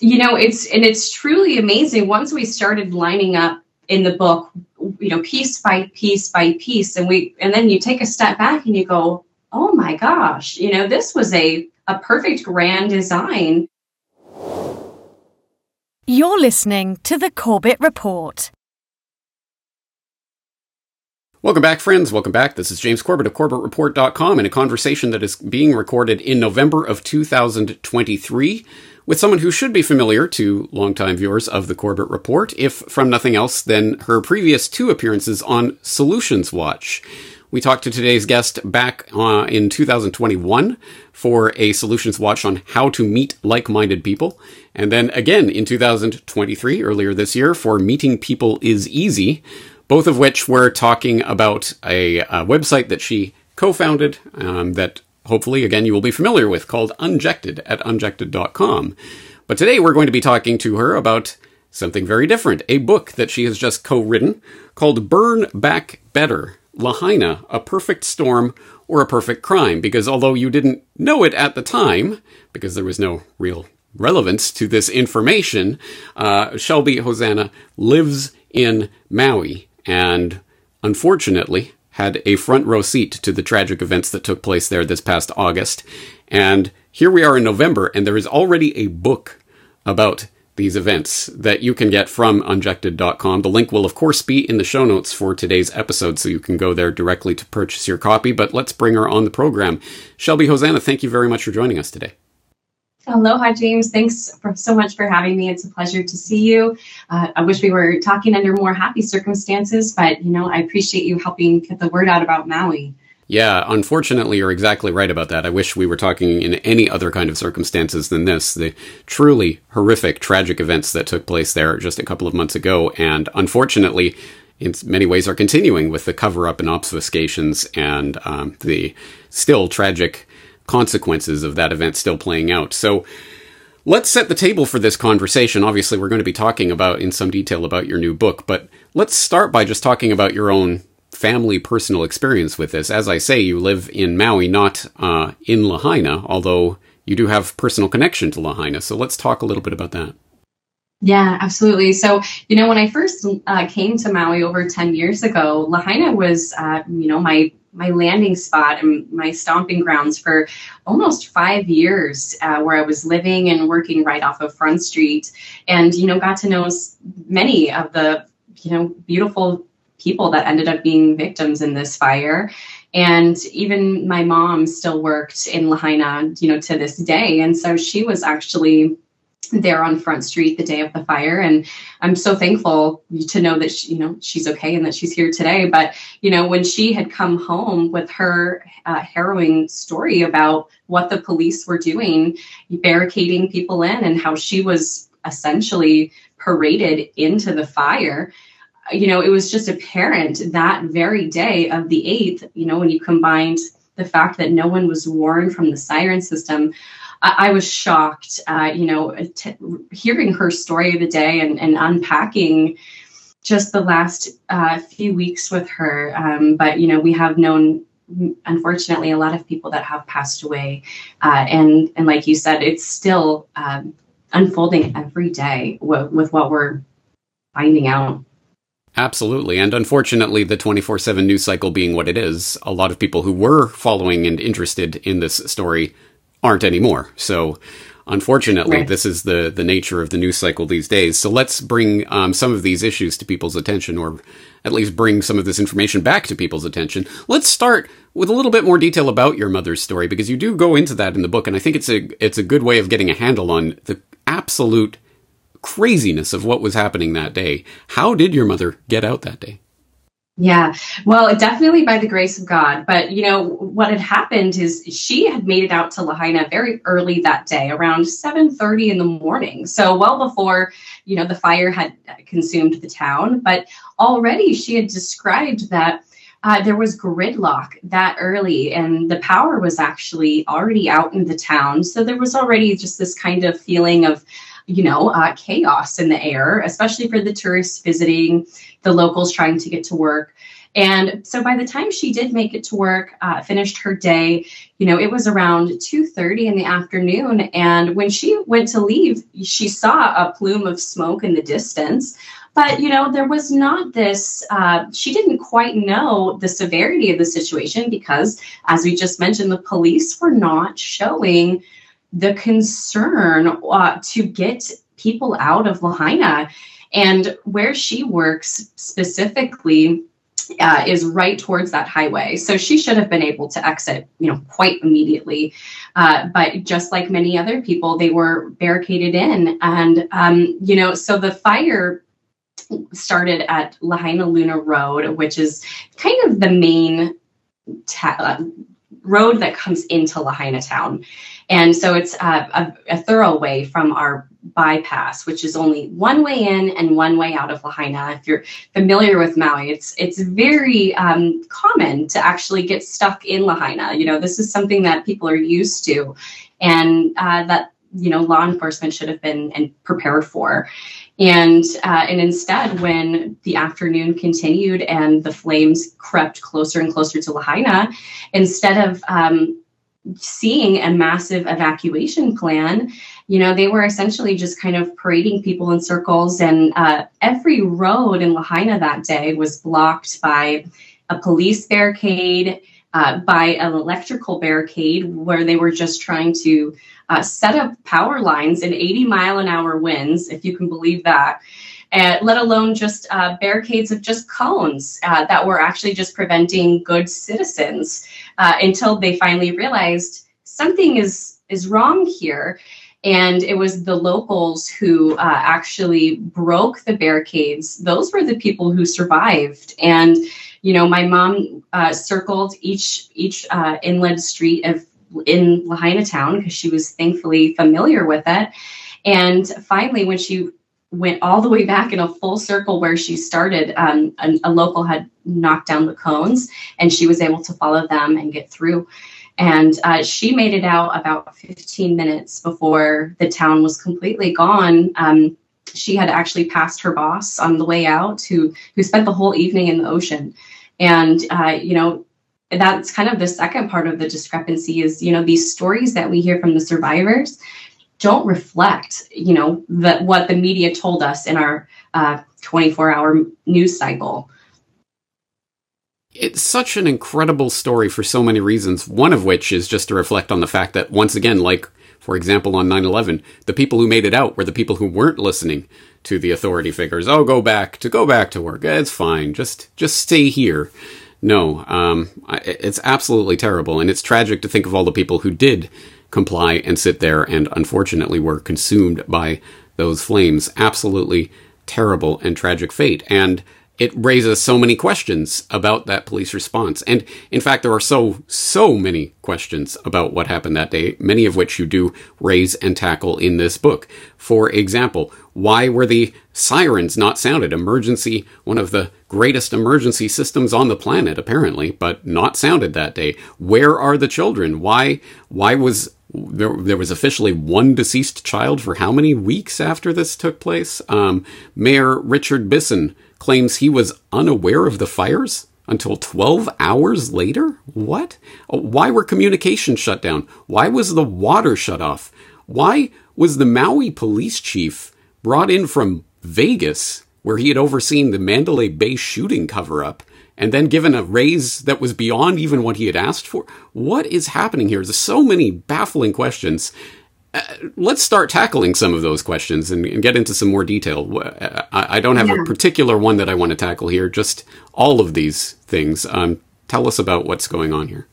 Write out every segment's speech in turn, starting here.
you know, it's and it's truly amazing. Once we started lining up in the book, you know, piece by piece by piece, and we and then you take a step back and you go, oh my gosh, you know, this was a a perfect grand design. You're listening to the Corbett Report. Welcome back, friends. Welcome back. This is James Corbett of CorbettReport.com in a conversation that is being recorded in November of 2023 with someone who should be familiar to longtime viewers of the Corbett Report, if from nothing else than her previous two appearances on Solutions Watch. We talked to today's guest back uh, in 2021 for a Solutions Watch on how to meet like minded people. And then again in 2023, earlier this year, for Meeting People is Easy both of which were talking about a, a website that she co-founded um, that hopefully again you will be familiar with called unjected at unjected.com but today we're going to be talking to her about something very different a book that she has just co-written called burn back better lahaina a perfect storm or a perfect crime. Because although you didn't know it at the time because there was no real relevance to this information uh, shelby Hosana lives in maui. And unfortunately had a front row seat to the tragic events that took place there this past August. And here we are in November, and there is already a book about these events that you can get from unjected.com. The link will, of course, be in the show notes for today's episode, so you can go there directly to purchase your copy. But let's bring her on the program. Shelby Hosana, thank you very much for joining us today. Aloha, James. Thanks for, so much for having me. It's a pleasure to see you. Uh, I wish we were talking under more happy circumstances, but you know, I appreciate you helping get the word out about Maui. Yeah, unfortunately, you're exactly right about that. I wish we were talking in any other kind of circumstances than this. The truly horrific, tragic events that took place there just a couple of months ago, and unfortunately, in many ways, are continuing with the cover up and obfuscations and um, the still tragic consequences of that event still playing out. So let's set the table for this conversation. Obviously, we're going to be talking about in some detail about your new book, but let's start by just talking about your own family personal experience with this. As I say, you live in Maui, not uh, in Lahaina, although you do have personal connection to Lahaina. So let's talk a little bit about that. Yeah, absolutely. So, you know, when I first uh, came to Maui over 10 years ago, Lahaina was, uh, you know, my my landing spot and my stomping grounds for almost five years, uh, where I was living and working right off of Front Street, and you know got to know many of the you know beautiful people that ended up being victims in this fire. And even my mom still worked in Lahaina, you know, to this day. And so she was actually there on Front Street the day of the fire, and I'm so thankful to know that she, you know she's okay and that she's here today. But you know, when she had come home with her uh, harrowing story about what the police were doing, barricading people in, and how she was essentially paraded into the fire. You know, it was just apparent that very day of the 8th, you know, when you combined the fact that no one was warned from the siren system, I, I was shocked, uh, you know, t- hearing her story of the day and, and unpacking just the last uh, few weeks with her. Um, but, you know, we have known unfortunately a lot of people that have passed away uh, and and like you said it's still um, unfolding every day w- with what we're finding out Absolutely. And unfortunately, the 24 7 news cycle being what it is, a lot of people who were following and interested in this story aren't anymore. So unfortunately, right. this is the the nature of the news cycle these days. So let's bring um, some of these issues to people's attention, or at least bring some of this information back to people's attention. Let's start with a little bit more detail about your mother's story because you do go into that in the book, and I think it's a it's a good way of getting a handle on the absolute craziness of what was happening that day. How did your mother get out that day? Yeah, well, definitely by the grace of God. But, you know, what had happened is she had made it out to Lahaina very early that day, around 7.30 in the morning. So well before, you know, the fire had consumed the town. But already she had described that uh, there was gridlock that early and the power was actually already out in the town. So there was already just this kind of feeling of you know, uh, chaos in the air, especially for the tourists visiting, the locals trying to get to work. And so by the time she did make it to work, uh, finished her day, you know, it was around 2:30 in the afternoon. And when she went to leave, she saw a plume of smoke in the distance. But you know, there was not this. Uh, she didn't quite know the severity of the situation because, as we just mentioned, the police were not showing the concern uh, to get people out of Lahaina. And where she works specifically, uh, is right towards that highway. So she should have been able to exit, you know, quite immediately. Uh, but just like many other people, they were barricaded in. And, um, you know, so the fire started at Lahaina Luna Road, which is kind of the main ta- uh, road that comes into Lahaina town. And so it's uh, a, a thorough way from our bypass, which is only one way in and one way out of Lahaina. If you're familiar with Maui, it's it's very um, common to actually get stuck in Lahaina. You know, this is something that people are used to, and uh, that you know law enforcement should have been and prepared for. And uh, and instead, when the afternoon continued and the flames crept closer and closer to Lahaina, instead of um, seeing a massive evacuation plan, you know, they were essentially just kind of parading people in circles. And uh, every road in Lahaina that day was blocked by a police barricade, uh, by an electrical barricade, where they were just trying to uh, set up power lines in 80 mile an hour winds, if you can believe that. Uh, let alone just uh, barricades of just cones uh, that were actually just preventing good citizens uh, until they finally realized something is is wrong here. And it was the locals who uh, actually broke the barricades. Those were the people who survived. And you know my mom uh, circled each each inland street of in lahaina town because she was thankfully familiar with it. And finally when she went all the way back in a full circle where she started um, a, a local had knocked down the cones and she was able to follow them and get through and uh, she made it out about 15 minutes before the town was completely gone. Um, she had actually passed her boss on the way out, who who spent the whole evening in the ocean. And uh, you know, that's kind of the second part of the discrepancy is you know these stories that we hear from the survivors don't reflect you know that what the media told us in our uh, 24 hour news cycle it's such an incredible story for so many reasons, one of which is just to reflect on the fact that, once again, like, for example, on 9 11, the people who made it out were the people who weren't listening to the authority figures. Oh, go back to go back to work. It's fine. Just just stay here. No, um, it's absolutely terrible, and it's tragic to think of all the people who did comply and sit there, and unfortunately were consumed by those flames. Absolutely terrible and tragic fate. And it raises so many questions about that police response. And in fact, there are so, so many questions about what happened that day, many of which you do raise and tackle in this book. For example, why were the sirens not sounded? Emergency, one of the greatest emergency systems on the planet, apparently, but not sounded that day. Where are the children? Why, why was there, there was officially one deceased child for how many weeks after this took place? Um, Mayor Richard Bissen claims he was unaware of the fires until 12 hours later? What? Why were communications shut down? Why was the water shut off? Why was the Maui police chief brought in from Vegas, where he had overseen the Mandalay Bay shooting cover up, and then given a raise that was beyond even what he had asked for? What is happening here? There's so many baffling questions. Uh, let's start tackling some of those questions and, and get into some more detail. Uh, I, I don't have yeah. a particular one that I want to tackle here, just all of these things. Um, tell us about what's going on here.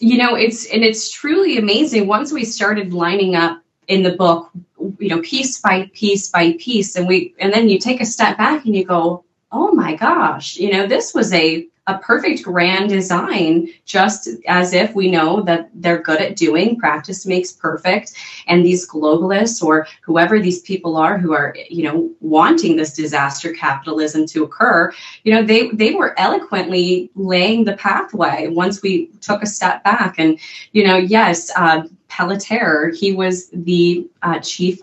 You know, it's and it's truly amazing. Once we started lining up in the book, you know, piece by piece by piece, and we and then you take a step back and you go, oh my gosh, you know, this was a a perfect grand design, just as if we know that they're good at doing. Practice makes perfect. And these globalists or whoever these people are who are, you know, wanting this disaster capitalism to occur, you know, they they were eloquently laying the pathway once we took a step back. And, you know, yes, uh, Pelletier, he was the uh, chief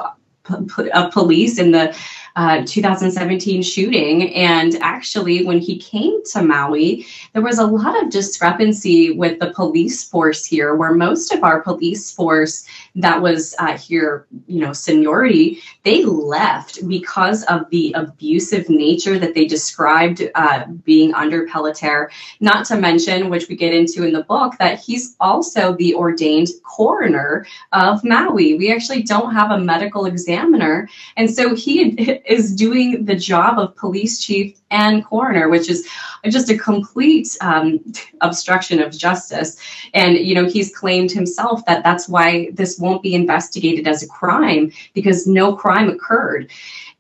of police in the uh, 2017 shooting. And actually, when he came to Maui, there was a lot of discrepancy with the police force here, where most of our police force that was uh, here, you know, seniority, they left because of the abusive nature that they described uh, being under Pelletier. Not to mention, which we get into in the book, that he's also the ordained coroner of Maui. We actually don't have a medical examiner. And so he is doing the job of police chief and coroner, which is just a complete um, obstruction of justice. And, you know, he's claimed himself that that's why this won't be investigated as a crime because no crime occurred.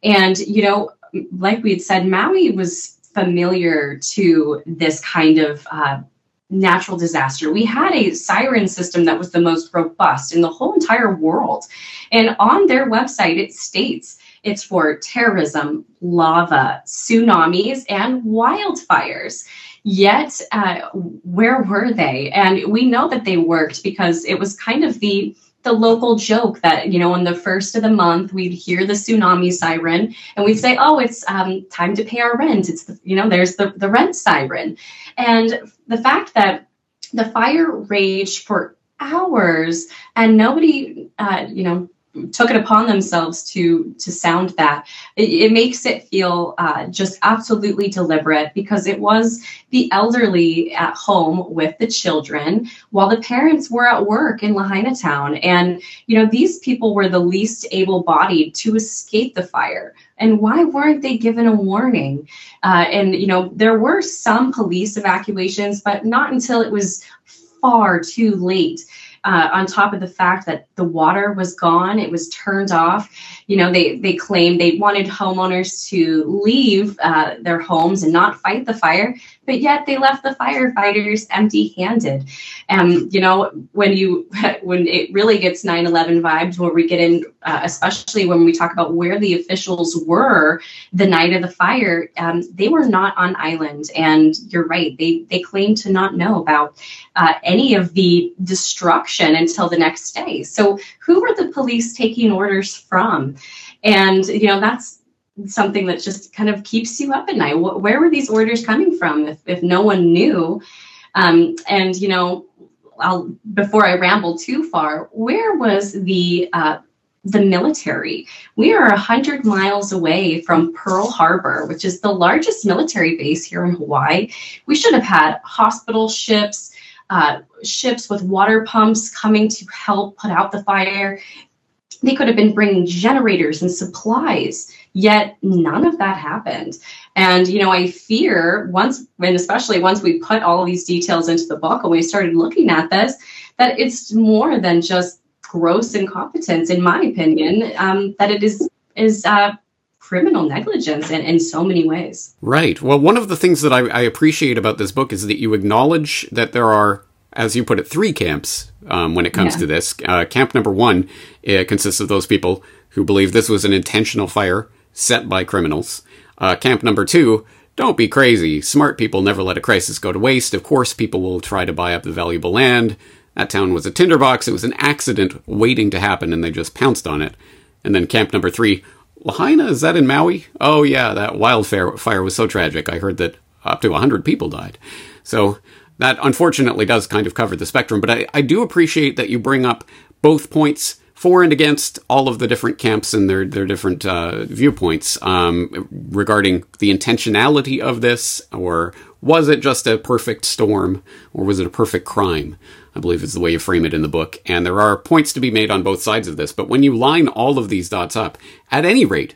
And, you know, like we had said, Maui was familiar to this kind of uh, natural disaster. We had a siren system that was the most robust in the whole entire world. And on their website, it states it's for terrorism, lava, tsunamis, and wildfires. Yet, uh, where were they? And we know that they worked because it was kind of the the local joke that you know on the first of the month we'd hear the tsunami siren and we'd say oh it's um, time to pay our rent. It's the, you know there's the, the rent siren. And the fact that the fire raged for hours and nobody uh, you know took it upon themselves to to sound that. It, it makes it feel uh, just absolutely deliberate because it was the elderly at home with the children while the parents were at work in lahaina town. And you know these people were the least able-bodied to escape the fire. And why weren't they given a warning? Uh, and you know there were some police evacuations but not until it was far too late uh, on top of the fact that the water was gone, it was turned off. You know, they they claimed they wanted homeowners to leave uh, their homes and not fight the fire, but yet they left the firefighters empty-handed. And um, you know, when you when it really gets 9/11 vibes, where we get in, uh, especially when we talk about where the officials were the night of the fire, um, they were not on island. And you're right, they they claim to not know about uh, any of the destruction until the next day. So who were the police taking orders from? And you know that's something that just kind of keeps you up at night. Where were these orders coming from if, if no one knew? Um, and you know, I'll before I ramble too far, where was the uh, the military. We are 100 miles away from Pearl Harbor, which is the largest military base here in Hawaii. We should have had hospital ships, uh, ships with water pumps coming to help put out the fire. They could have been bringing generators and supplies, yet none of that happened. And, you know, I fear once, and especially once we put all these details into the book and we started looking at this, that it's more than just gross incompetence, in my opinion, um, that it is, is, uh, criminal negligence in, in so many ways. Right. Well, one of the things that I, I, appreciate about this book is that you acknowledge that there are, as you put it, three camps um, when it comes yeah. to this. Uh, camp number one uh, consists of those people who believe this was an intentional fire set by criminals. Uh, camp number two, don't be crazy. Smart people never let a crisis go to waste. Of course, people will try to buy up the valuable land. That town was a tinderbox. It was an accident waiting to happen, and they just pounced on it. And then camp number three, Lahaina, is that in Maui? Oh, yeah, that wildfire fire was so tragic. I heard that up to 100 people died. So that unfortunately does kind of cover the spectrum, but I, I do appreciate that you bring up both points for and against all of the different camps and their their different uh, viewpoints um, regarding the intentionality of this, or was it just a perfect storm, or was it a perfect crime? I believe is the way you frame it in the book. And there are points to be made on both sides of this. But when you line all of these dots up, at any rate,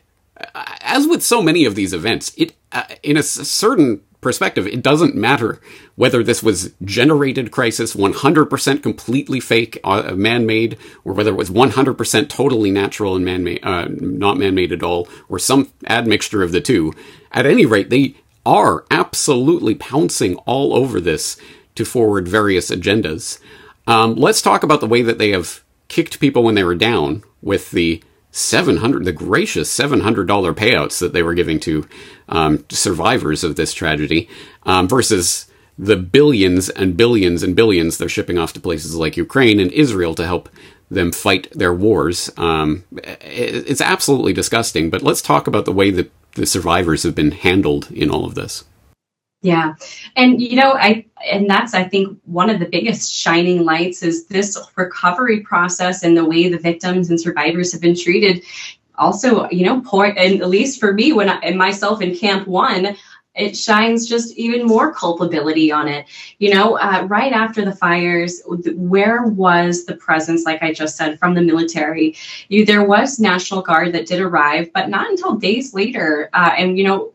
as with so many of these events, it uh, in a certain perspective, it doesn't matter whether this was generated crisis, 100% completely fake, uh, man-made, or whether it was 100% totally natural and man-made, uh, not man-made at all, or some admixture of the two. At any rate, they are absolutely pouncing all over this to forward various agendas. Um, let's talk about the way that they have kicked people when they were down with the 700 the gracious $700 payouts that they were giving to um, survivors of this tragedy um, versus the billions and billions and billions they're shipping off to places like Ukraine and Israel to help them fight their wars. Um, it's absolutely disgusting. But let's talk about the way that the survivors have been handled in all of this. Yeah. And you know, I and that's I think one of the biggest shining lights is this recovery process and the way the victims and survivors have been treated. Also, you know, point and at least for me when I and myself in camp 1, it shines just even more culpability on it. You know, uh, right after the fires, where was the presence, like I just said, from the military? You, there was National Guard that did arrive, but not until days later. Uh, and, you know,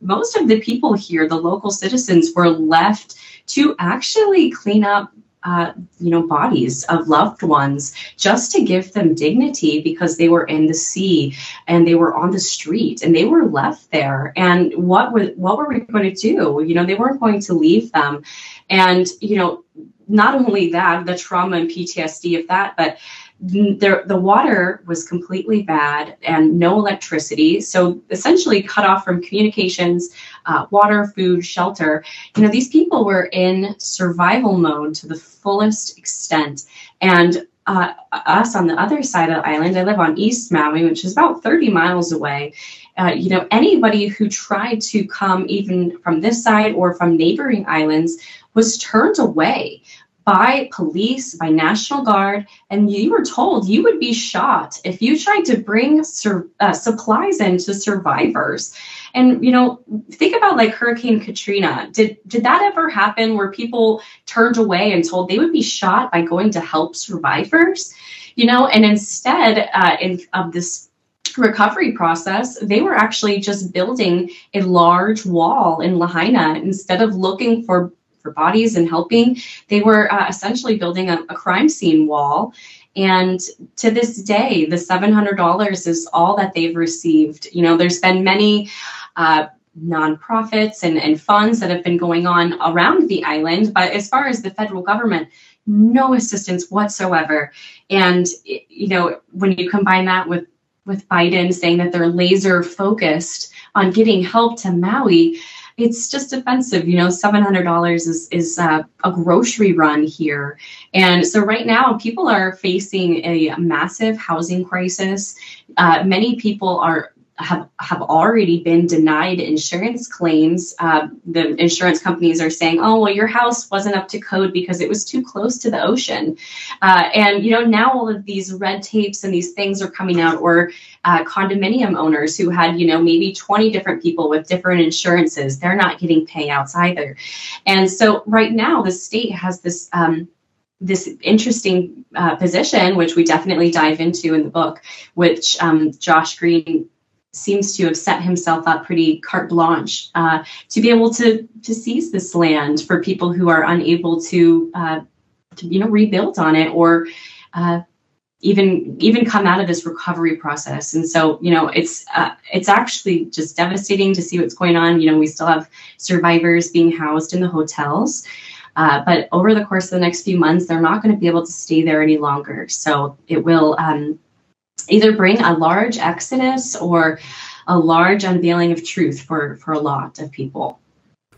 most of the people here, the local citizens, were left to actually clean up uh, you know, bodies of loved ones just to give them dignity because they were in the sea and they were on the street and they were left there. And what were what were we going to do? You know, they weren't going to leave them. And you know, not only that, the trauma and PTSD of that, but the, the water was completely bad and no electricity. So essentially cut off from communications, uh, water, food, shelter. You know, these people were in survival mode to the fullest extent. And uh, us on the other side of the island, I live on East Maui, which is about 30 miles away. Uh, you know, anybody who tried to come even from this side or from neighboring islands was turned away by police, by National Guard, and you were told you would be shot if you tried to bring sur- uh, supplies in to survivors. And you know, think about like Hurricane Katrina. Did did that ever happen where people turned away and told they would be shot by going to help survivors? You know, and instead uh, in, of this recovery process, they were actually just building a large wall in Lahaina instead of looking for for bodies and helping. They were uh, essentially building a, a crime scene wall. And to this day, the $700 is all that they've received. You know, there's been many uh, nonprofits and, and funds that have been going on around the island, but as far as the federal government, no assistance whatsoever. And you know, when you combine that with with Biden saying that they're laser focused on getting help to Maui, it's just offensive. You know, seven hundred dollars is is uh, a grocery run here, and so right now people are facing a massive housing crisis. Uh, many people are have have already been denied insurance claims. Uh, the insurance companies are saying, "Oh, well, your house wasn't up to code because it was too close to the ocean," uh, and you know now all of these red tapes and these things are coming out. Or uh, condominium owners who had you know maybe 20 different people with different insurances, they're not getting payouts either. And so right now the state has this. Um, this interesting uh, position, which we definitely dive into in the book, which um, Josh Green seems to have set himself up pretty carte blanche uh, to be able to to seize this land for people who are unable to, uh, to you know rebuild on it or uh, even even come out of this recovery process. And so you know it's uh, it's actually just devastating to see what's going on. You know we still have survivors being housed in the hotels uh, but over the course of the next few months they're not going to be able to stay there any longer. So it will um, either bring a large exodus or a large unveiling of truth for, for a lot of people.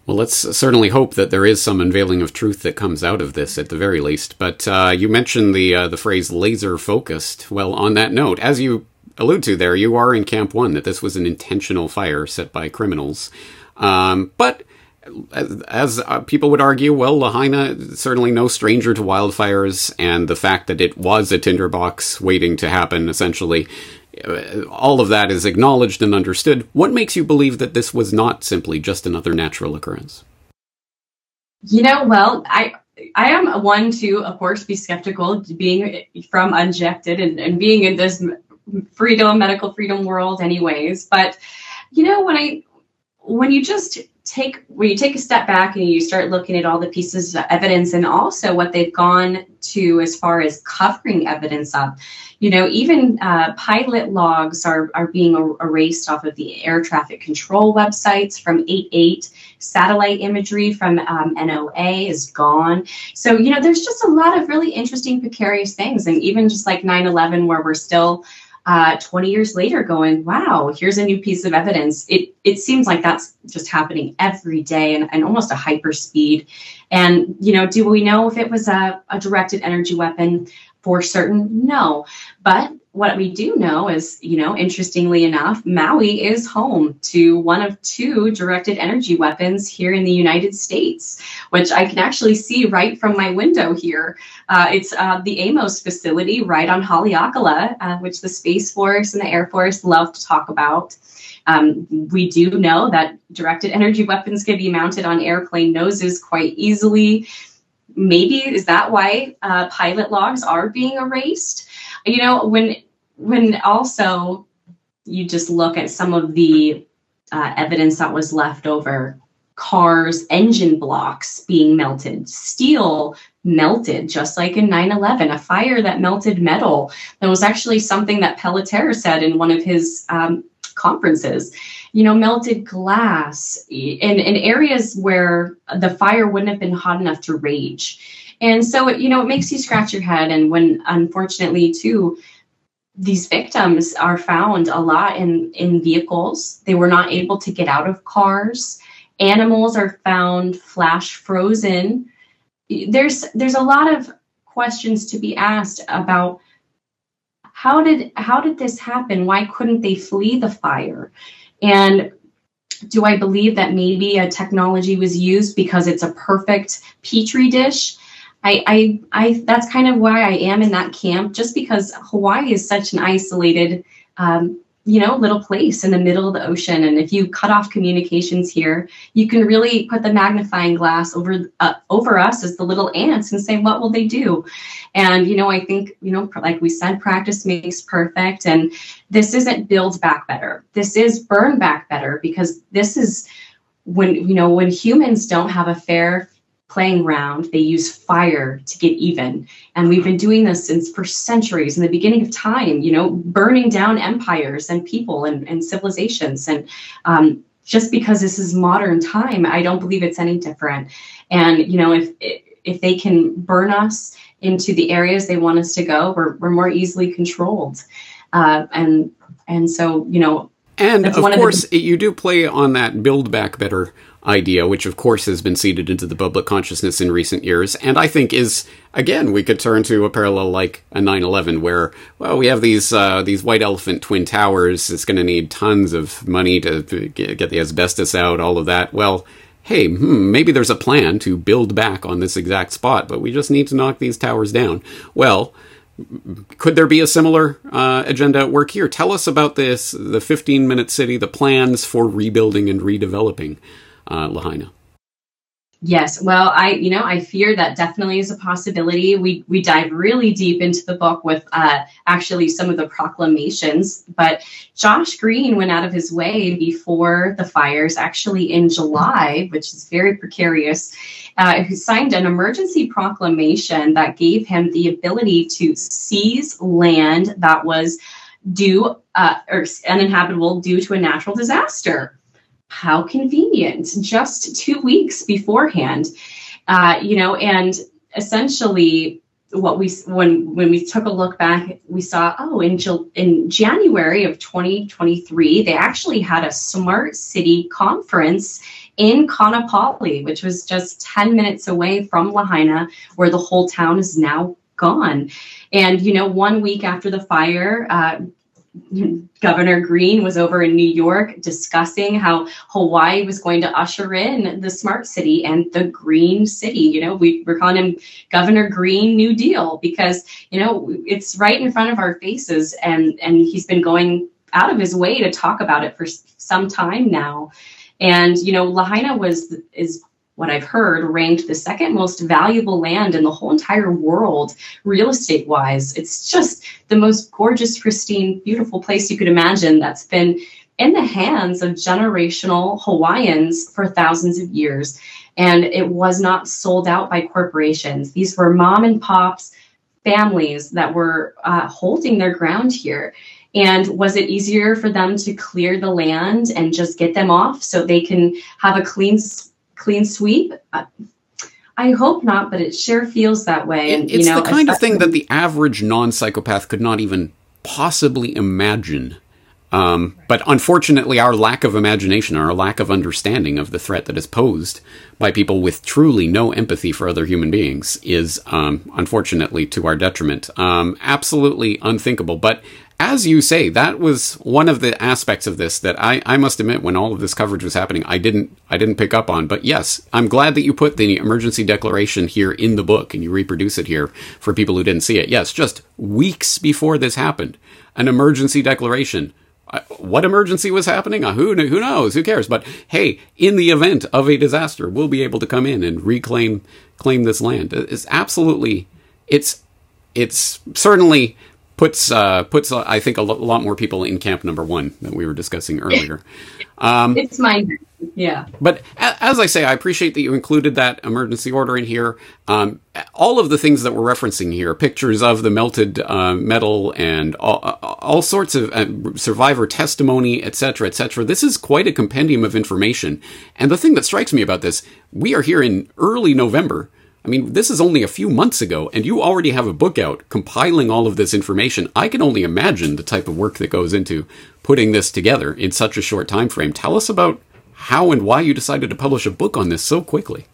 Well, let's certainly hope that there is some unveiling of truth that comes out of this, at the very least. But uh, you mentioned the uh, the phrase "laser focused." Well, on that note, as you allude to there, you are in Camp One that this was an intentional fire set by criminals. Um, but as uh, people would argue, well, Lahaina certainly no stranger to wildfires, and the fact that it was a tinderbox waiting to happen, essentially, uh, all of that is acknowledged and understood. What makes you believe that this was not simply just another natural occurrence? You know, well, I I am one to, of course, be skeptical, being from Unjected and, and being in this freedom, medical freedom world, anyways. But you know, when I when you just take when you take a step back and you start looking at all the pieces of evidence and also what they've gone to as far as covering evidence up you know even uh, pilot logs are, are being erased off of the air traffic control websites from 8.8 satellite imagery from um, NOAA is gone. So you know there's just a lot of really interesting precarious things. And even just like 9-11 where we're still uh, 20 years later going, wow, here's a new piece of evidence. It, it seems like that's just happening every day and, and almost a hyper speed. And, you know, do we know if it was a, a directed energy weapon? For certain? No. But what we do know is, you know, interestingly enough, Maui is home to one of two directed energy weapons here in the United States, which I can actually see right from my window here. Uh, it's uh, the AMOS facility right on Haleakala, uh, which the Space Force and the Air Force love to talk about. Um, we do know that directed energy weapons can be mounted on airplane noses quite easily. Maybe is that why uh, pilot logs are being erased? you know when when also you just look at some of the uh, evidence that was left over cars engine blocks being melted steel melted just like in 9-11 a fire that melted metal that was actually something that Pelletier said in one of his um, conferences you know melted glass in, in areas where the fire wouldn't have been hot enough to rage and so, it, you know, it makes you scratch your head. And when, unfortunately, too, these victims are found a lot in, in vehicles, they were not able to get out of cars. Animals are found flash frozen. There's there's a lot of questions to be asked about how did how did this happen? Why couldn't they flee the fire? And do I believe that maybe a technology was used because it's a perfect petri dish I, I, I, that's kind of why I am in that camp, just because Hawaii is such an isolated, um, you know, little place in the middle of the ocean. And if you cut off communications here, you can really put the magnifying glass over uh, over us as the little ants and say, what will they do? And you know, I think you know, like we said, practice makes perfect. And this isn't build back better. This is burn back better because this is when you know when humans don't have a fair playing ground. They use fire to get even. And we've been doing this since for centuries in the beginning of time, you know, burning down empires and people and, and civilizations. And um, just because this is modern time, I don't believe it's any different. And, you know, if, if they can burn us into the areas they want us to go, we're, we're more easily controlled. Uh, and, and so, you know, and of course, of the- you do play on that build back better idea, which of course has been seeded into the public consciousness in recent years, and I think is again we could turn to a parallel like a 9/11, where well we have these uh, these white elephant twin towers. It's going to need tons of money to, to get the asbestos out, all of that. Well. Hey, hmm, maybe there's a plan to build back on this exact spot, but we just need to knock these towers down. Well, could there be a similar uh, agenda at work here? Tell us about this, the 15 minute city, the plans for rebuilding and redeveloping uh, Lahaina. Yes, well, I you know I fear that definitely is a possibility. We we dive really deep into the book with uh, actually some of the proclamations, but Josh Green went out of his way before the fires, actually in July, which is very precarious. Uh, who signed an emergency proclamation that gave him the ability to seize land that was due uh, or uninhabitable due to a natural disaster how convenient just two weeks beforehand uh, you know and essentially what we when when we took a look back we saw oh in in January of 2023 they actually had a smart city conference in Kaanapali which was just 10 minutes away from Lahaina where the whole town is now gone. And you know one week after the fire uh, Governor Green was over in New York discussing how Hawaii was going to usher in the smart city and the green city. You know, we, we're calling him Governor Green New Deal because, you know, it's right in front of our faces and, and he's been going out of his way to talk about it for some time now. And, you know, Lahaina was, is what I've heard, ranked the second most valuable land in the whole entire world, real estate wise. It's just the most gorgeous, pristine, beautiful place you could imagine that's been in the hands of generational Hawaiians for thousands of years. And it was not sold out by corporations. These were mom and pops, families that were uh, holding their ground here. And was it easier for them to clear the land and just get them off so they can have a clean clean sweep. I hope not, but it sure feels that way. And, it's you know, the kind of thing that the average non psychopath could not even possibly imagine Um, but unfortunately, our lack of imagination, our lack of understanding of the threat that is posed by people with truly no empathy for other human beings is, um, unfortunately, to our detriment. Um, absolutely unthinkable. But as you say, that was one of the aspects of this that I, I must admit, when all of this coverage was happening, I didn't I didn't pick up on. But yes, I'm glad that you put the emergency declaration here in the book and you reproduce it here for people who didn't see it. Yes, just weeks before this happened, an emergency declaration what emergency was happening? Uh, who who knows? Who cares? But hey, in the event of a disaster, we'll be able to come in and reclaim claim this land. It's absolutely it's it's certainly puts uh, puts uh, I think a lot more people in camp number one that we were discussing earlier. Um, it's my yeah. But as I say, I appreciate that you included that emergency order in here. Um, all of the things that we're referencing here, pictures of the melted uh, metal and all, all sorts of uh, survivor testimony, etc., etc. This is quite a compendium of information. And the thing that strikes me about this, we are here in early November. I mean, this is only a few months ago, and you already have a book out compiling all of this information. I can only imagine the type of work that goes into putting this together in such a short time frame. Tell us about how and why you decided to publish a book on this so quickly.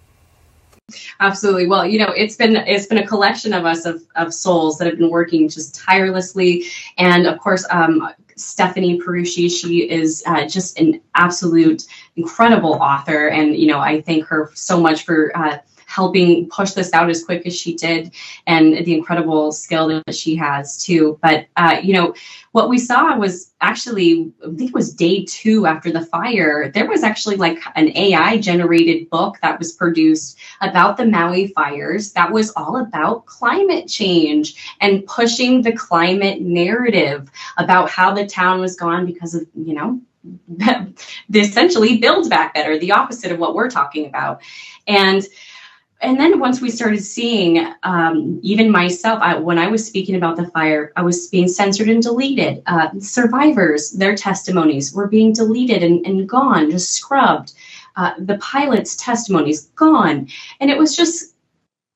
Absolutely. Well, you know, it's been it's been a collection of us of, of souls that have been working just tirelessly, and of course, um, Stephanie Pierucci. She is uh, just an absolute incredible author, and you know, I thank her so much for. Uh, helping push this out as quick as she did and the incredible skill that she has too. But, uh, you know, what we saw was actually, I think it was day two after the fire, there was actually like an AI generated book that was produced about the Maui fires that was all about climate change and pushing the climate narrative about how the town was gone because of, you know, essentially build back better, the opposite of what we're talking about. And and then once we started seeing, um, even myself, I, when I was speaking about the fire, I was being censored and deleted. Uh, survivors, their testimonies were being deleted and, and gone, just scrubbed. Uh, the pilot's testimonies gone. And it was just,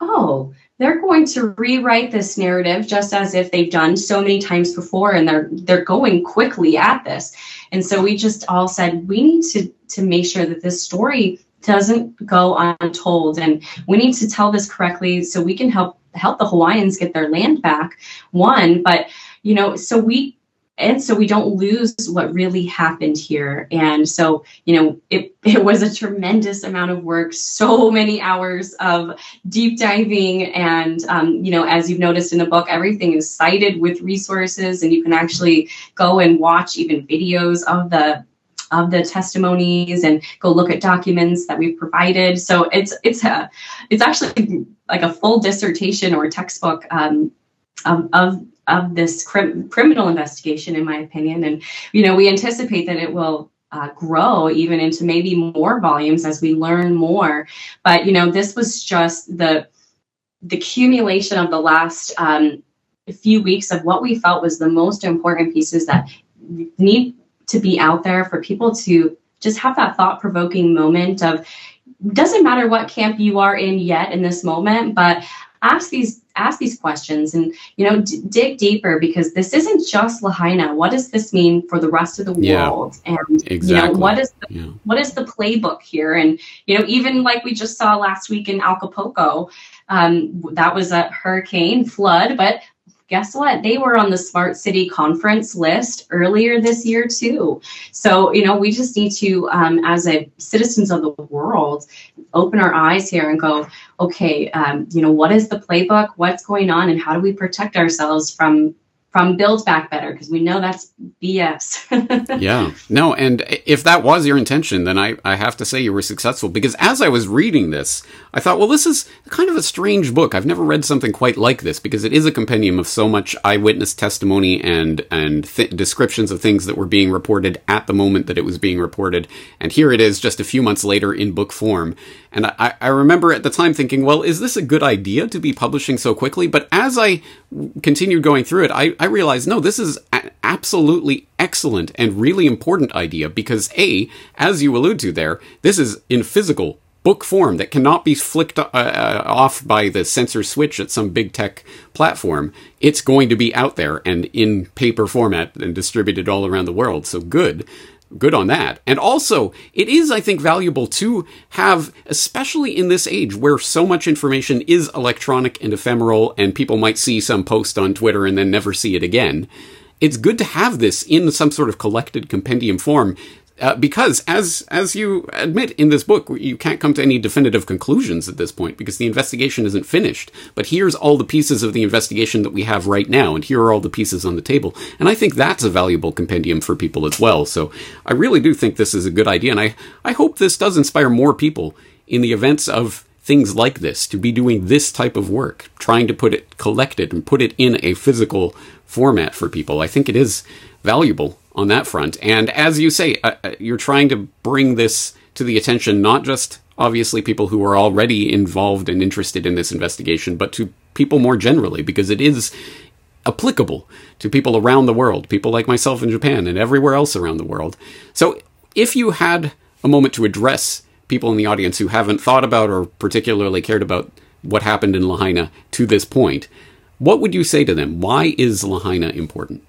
oh, they're going to rewrite this narrative just as if they've done so many times before and they're they're going quickly at this and so we just all said we need to to make sure that this story doesn't go untold. And we need to tell this correctly so we can help help the hawaiians get their land back one. But you know so we and so we don't lose what really happened here. And so you know it, it was a tremendous amount of work so many hours of deep diving. And um, you know as you've noticed in the book everything is cited with resources and you can actually go and watch even videos of the of the testimonies and go look at documents that we've provided. So it's it's a it's actually like a full dissertation or textbook um, of, of of this crim- criminal investigation, in my opinion. And you know, we anticipate that it will uh, grow even into maybe more volumes as we learn more. But you know, this was just the the accumulation of the last um, few weeks of what we felt was the most important pieces that need to be out there for people to just have that thought provoking moment of doesn't matter what camp you are in yet in this moment but ask these ask these questions and you know d- dig deeper because this isn't just lahaina what does this mean for the rest of the yeah, world and exactly. you know what is the, yeah. what is the playbook here and you know even like we just saw last week in acapulco um, that was a hurricane flood but guess what? They were on the Smart City Conference list earlier this year, too. So, you know, we just need to, um, as a citizens of the world, open our eyes here and go, okay, um, you know, what is the playbook? What's going on? And how do we protect ourselves from from Build Back Better because we know that's BS. yeah. No, and if that was your intention, then I, I have to say you were successful because as I was reading this, I thought, well, this is kind of a strange book. I've never read something quite like this because it is a compendium of so much eyewitness testimony and and th- descriptions of things that were being reported at the moment that it was being reported. And here it is just a few months later in book form. And I, I remember at the time thinking, well, is this a good idea to be publishing so quickly? But as I continued going through it, I, I realized, no, this is an absolutely excellent and really important idea because A, as you allude to there, this is in physical book form that cannot be flicked uh, uh, off by the censor switch at some big tech platform. It's going to be out there and in paper format and distributed all around the world. So good. Good on that. And also, it is, I think, valuable to have, especially in this age where so much information is electronic and ephemeral, and people might see some post on Twitter and then never see it again. It's good to have this in some sort of collected compendium form uh, because as as you admit in this book, you can't come to any definitive conclusions at this point because the investigation isn't finished. But here's all the pieces of the investigation that we have right now, and here are all the pieces on the table. And I think that's a valuable compendium for people as well. So I really do think this is a good idea, and I I hope this does inspire more people in the events of things like this to be doing this type of work, trying to put it collected and put it in a physical format for people. I think it is valuable on that front. And as you say, uh, uh, you're trying to bring this to the attention not just obviously people who are already involved and interested in this investigation, but to people more generally because it is applicable to people around the world, people like myself in Japan and everywhere else around the world. So if you had a moment to address people in the audience who haven't thought about or particularly cared about what happened in Lahaina to this point, what would you say to them? Why is Lahaina important?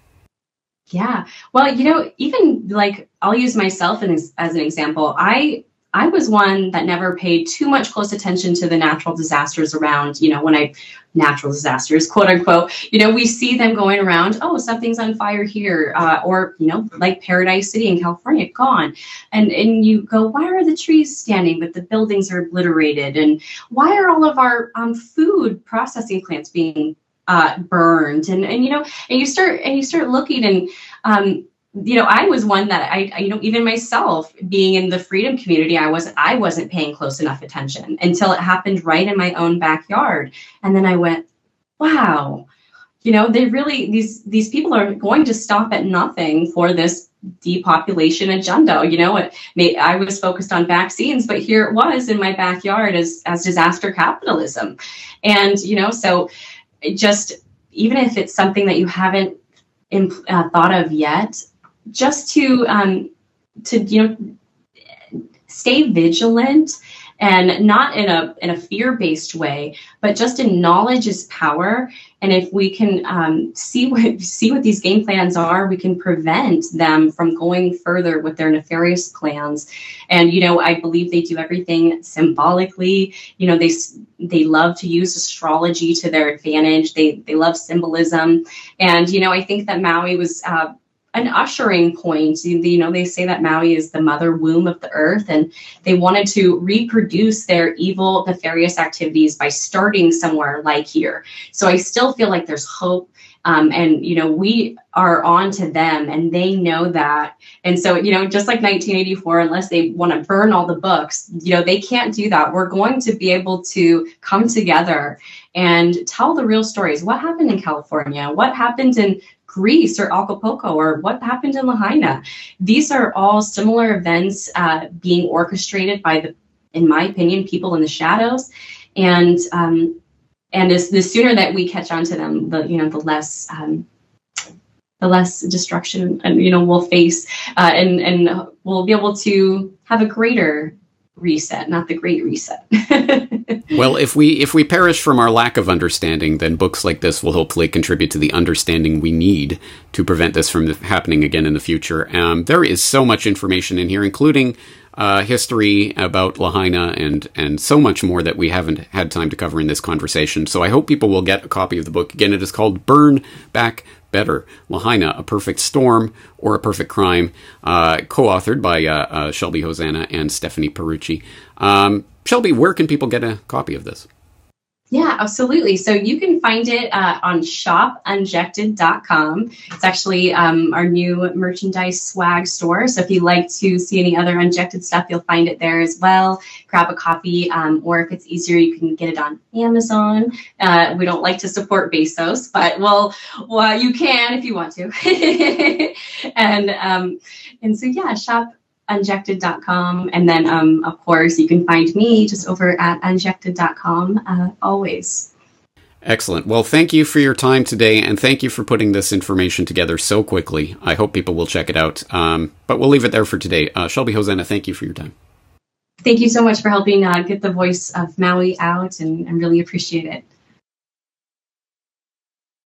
Yeah. Well, you know, even like I'll use myself as, as an example. I I was one that never paid too much close attention to the natural disasters around, you know, when I natural disasters, quote unquote, you know, we see them going around, oh, something's on fire here, uh, or, you know, like Paradise City in California, gone. And, and you go, why are the trees standing, but the buildings are obliterated? And why are all of our um, food processing plants being uh, burned. And and you know and you start and you start looking and um, you know i was one that I, I, you know even myself being in the freedom community i wasn't i wasn't paying close enough attention until it happened right in my own backyard. And then i went wow. You know they really these these people are going to stop at nothing for this depopulation agenda. You know it may, i was focused on vaccines but here it was in my backyard as as disaster capitalism. And you know so just even if it's something that you haven't uh, thought of yet, just to um, to you know stay vigilant and not in a in a fear based way, but just in knowledge is power. And if we can um, see what see what these game plans are, we can prevent them from going further with their nefarious plans. And you know, I believe they do everything symbolically. You know, they they love to use astrology to their advantage. They they love symbolism, and you know, I think that Maui was. Uh, an ushering point. You know, they say that Maui is the mother womb of the earth, and they wanted to reproduce their evil, nefarious activities by starting somewhere like here. So I still feel like there's hope. Um, and you know we are on to them and they know that and so you know just like 1984 unless they want to burn all the books you know they can't do that we're going to be able to come together and tell the real stories what happened in california what happened in Greece or Acapulco or what happened in Lahaina. These are all similar events uh, being orchestrated by the, in my opinion, people in the shadows. And um, and as the sooner that we catch on to them, the you know the less um, the less destruction and you know we'll face uh, and and we'll be able to have a greater reset, not the great reset. well, if we if we perish from our lack of understanding, then books like this will hopefully contribute to the understanding we need to prevent this from happening again in the future. Um, there is so much information in here, including uh, history about Lahaina and and so much more that we haven't had time to cover in this conversation. So I hope people will get a copy of the book. Again, it is called Burn Back better. Lahaina, A Perfect Storm or A Perfect Crime, uh, co authored by uh, uh, Shelby Hosana and Stephanie Pierucci. Um, Shelby, where can people get a copy of this? Yeah, absolutely. So you can find it uh, on shopunjected.com. It's actually um, our new merchandise swag store. So if you like to see any other unjected stuff, you'll find it there as well. Grab a copy, um, or if it's easier, you can get it on Amazon. Uh, we don't like to support Bezos, but well, well, you can if you want to. and um, and so yeah, shop unjected.com. And then, um, of course, you can find me just over at unjected.com uh, always. Excellent. Well, thank you for your time today, and thank you for putting this information together so quickly. I hope people will check it out. Um, but we'll leave it there for today. Uh, Shelby Hosana, thank you for your time. Thank you so much for helping uh, get the voice of Maui out, and, I really appreciate it.